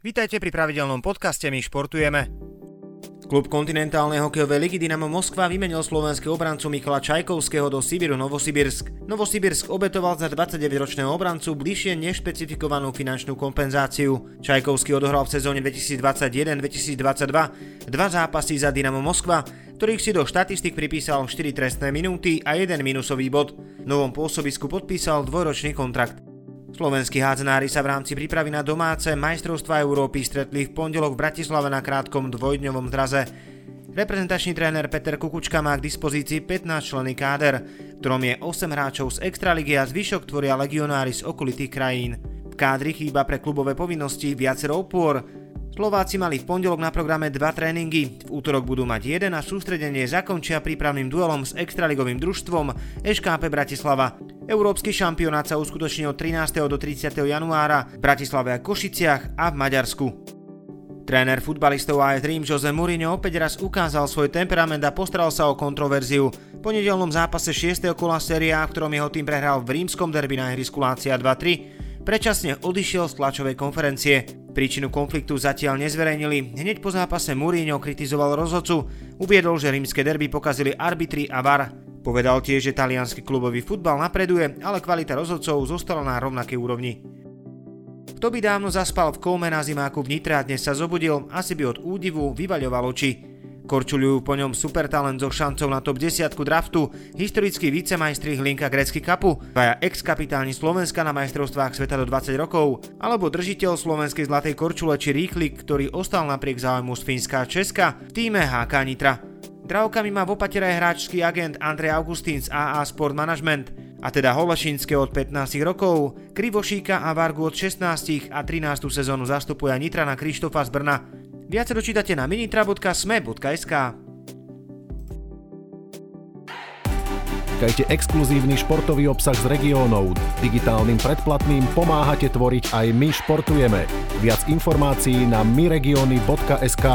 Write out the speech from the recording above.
Vítajte pri pravidelnom podcaste My športujeme. Klub kontinentálnej hokejovej ligy Dynamo Moskva vymenil slovenského obrancu Michala Čajkovského do Sibiru Novosibirsk. Novosibirsk obetoval za 29-ročného obrancu bližšie nešpecifikovanú finančnú kompenzáciu. Čajkovský odohral v sezóne 2021-2022 dva zápasy za Dynamo Moskva, ktorých si do štatistik pripísal 4 trestné minúty a 1 minusový bod. V novom pôsobisku podpísal dvojročný kontrakt. Slovenskí hádzanári sa v rámci prípravy na domáce majstrovstva Európy stretli v pondelok v Bratislave na krátkom dvojdňovom zdraze. Reprezentačný tréner Peter Kukučka má k dispozícii 15 členný káder, ktorom je 8 hráčov z Extraligy a zvyšok tvoria legionári z okolitých krajín. V kádri chýba pre klubové povinnosti viacero opôr, Slováci mali v pondelok na programe dva tréningy, v útorok budú mať jeden a sústredenie zakončia prípravným duelom s extraligovým družstvom ŠKP Bratislava. Európsky šampionát sa uskutoční od 13. do 30. januára v Bratislave a Košiciach a v Maďarsku. Tréner futbalistov AS Dream Jose Mourinho opäť raz ukázal svoj temperament a postaral sa o kontroverziu. Po nedelnom zápase 6. kola séria, v ktorom jeho tým prehral v rímskom derby na ihrisku Lácia 2-3, predčasne odišiel z tlačovej konferencie. Príčinu konfliktu zatiaľ nezverejnili. Hneď po zápase Mourinho kritizoval rozhodcu, uviedol, že rímske derby pokazili arbitri a VAR. Povedal tiež, že talianský klubový futbal napreduje, ale kvalita rozhodcov zostala na rovnakej úrovni. Kto by dávno zaspal v kóme na zimáku v Nitre a dnes sa zobudil, asi by od údivu vyvaľoval oči. Korčuľujú po ňom supertalent so šancou na top 10 draftu, historický vicemajstri Hlinka Grecky Cupu, dvaja ex-kapitáni Slovenska na majstrovstvách sveta do 20 rokov, alebo držiteľ slovenskej zlatej korčule či rýchlik, ktorý ostal napriek záujmu z Fínska a Česka v týme HK Nitra. Dravkami má v opatere hráčský agent Andrej Augustín z AA Sport Management, a teda Holešinské od 15 rokov, Krivošíka a Vargu od 16 a 13. sezónu zastupuje Nitrana Krištofa z Brna. Viac dočítate na minitra.sme.sk. Získajte exkluzívny športový obsah z regiónov. Digitálnym predplatným pomáhate tvoriť aj my športujeme. Viac informácií na myregiony.sk.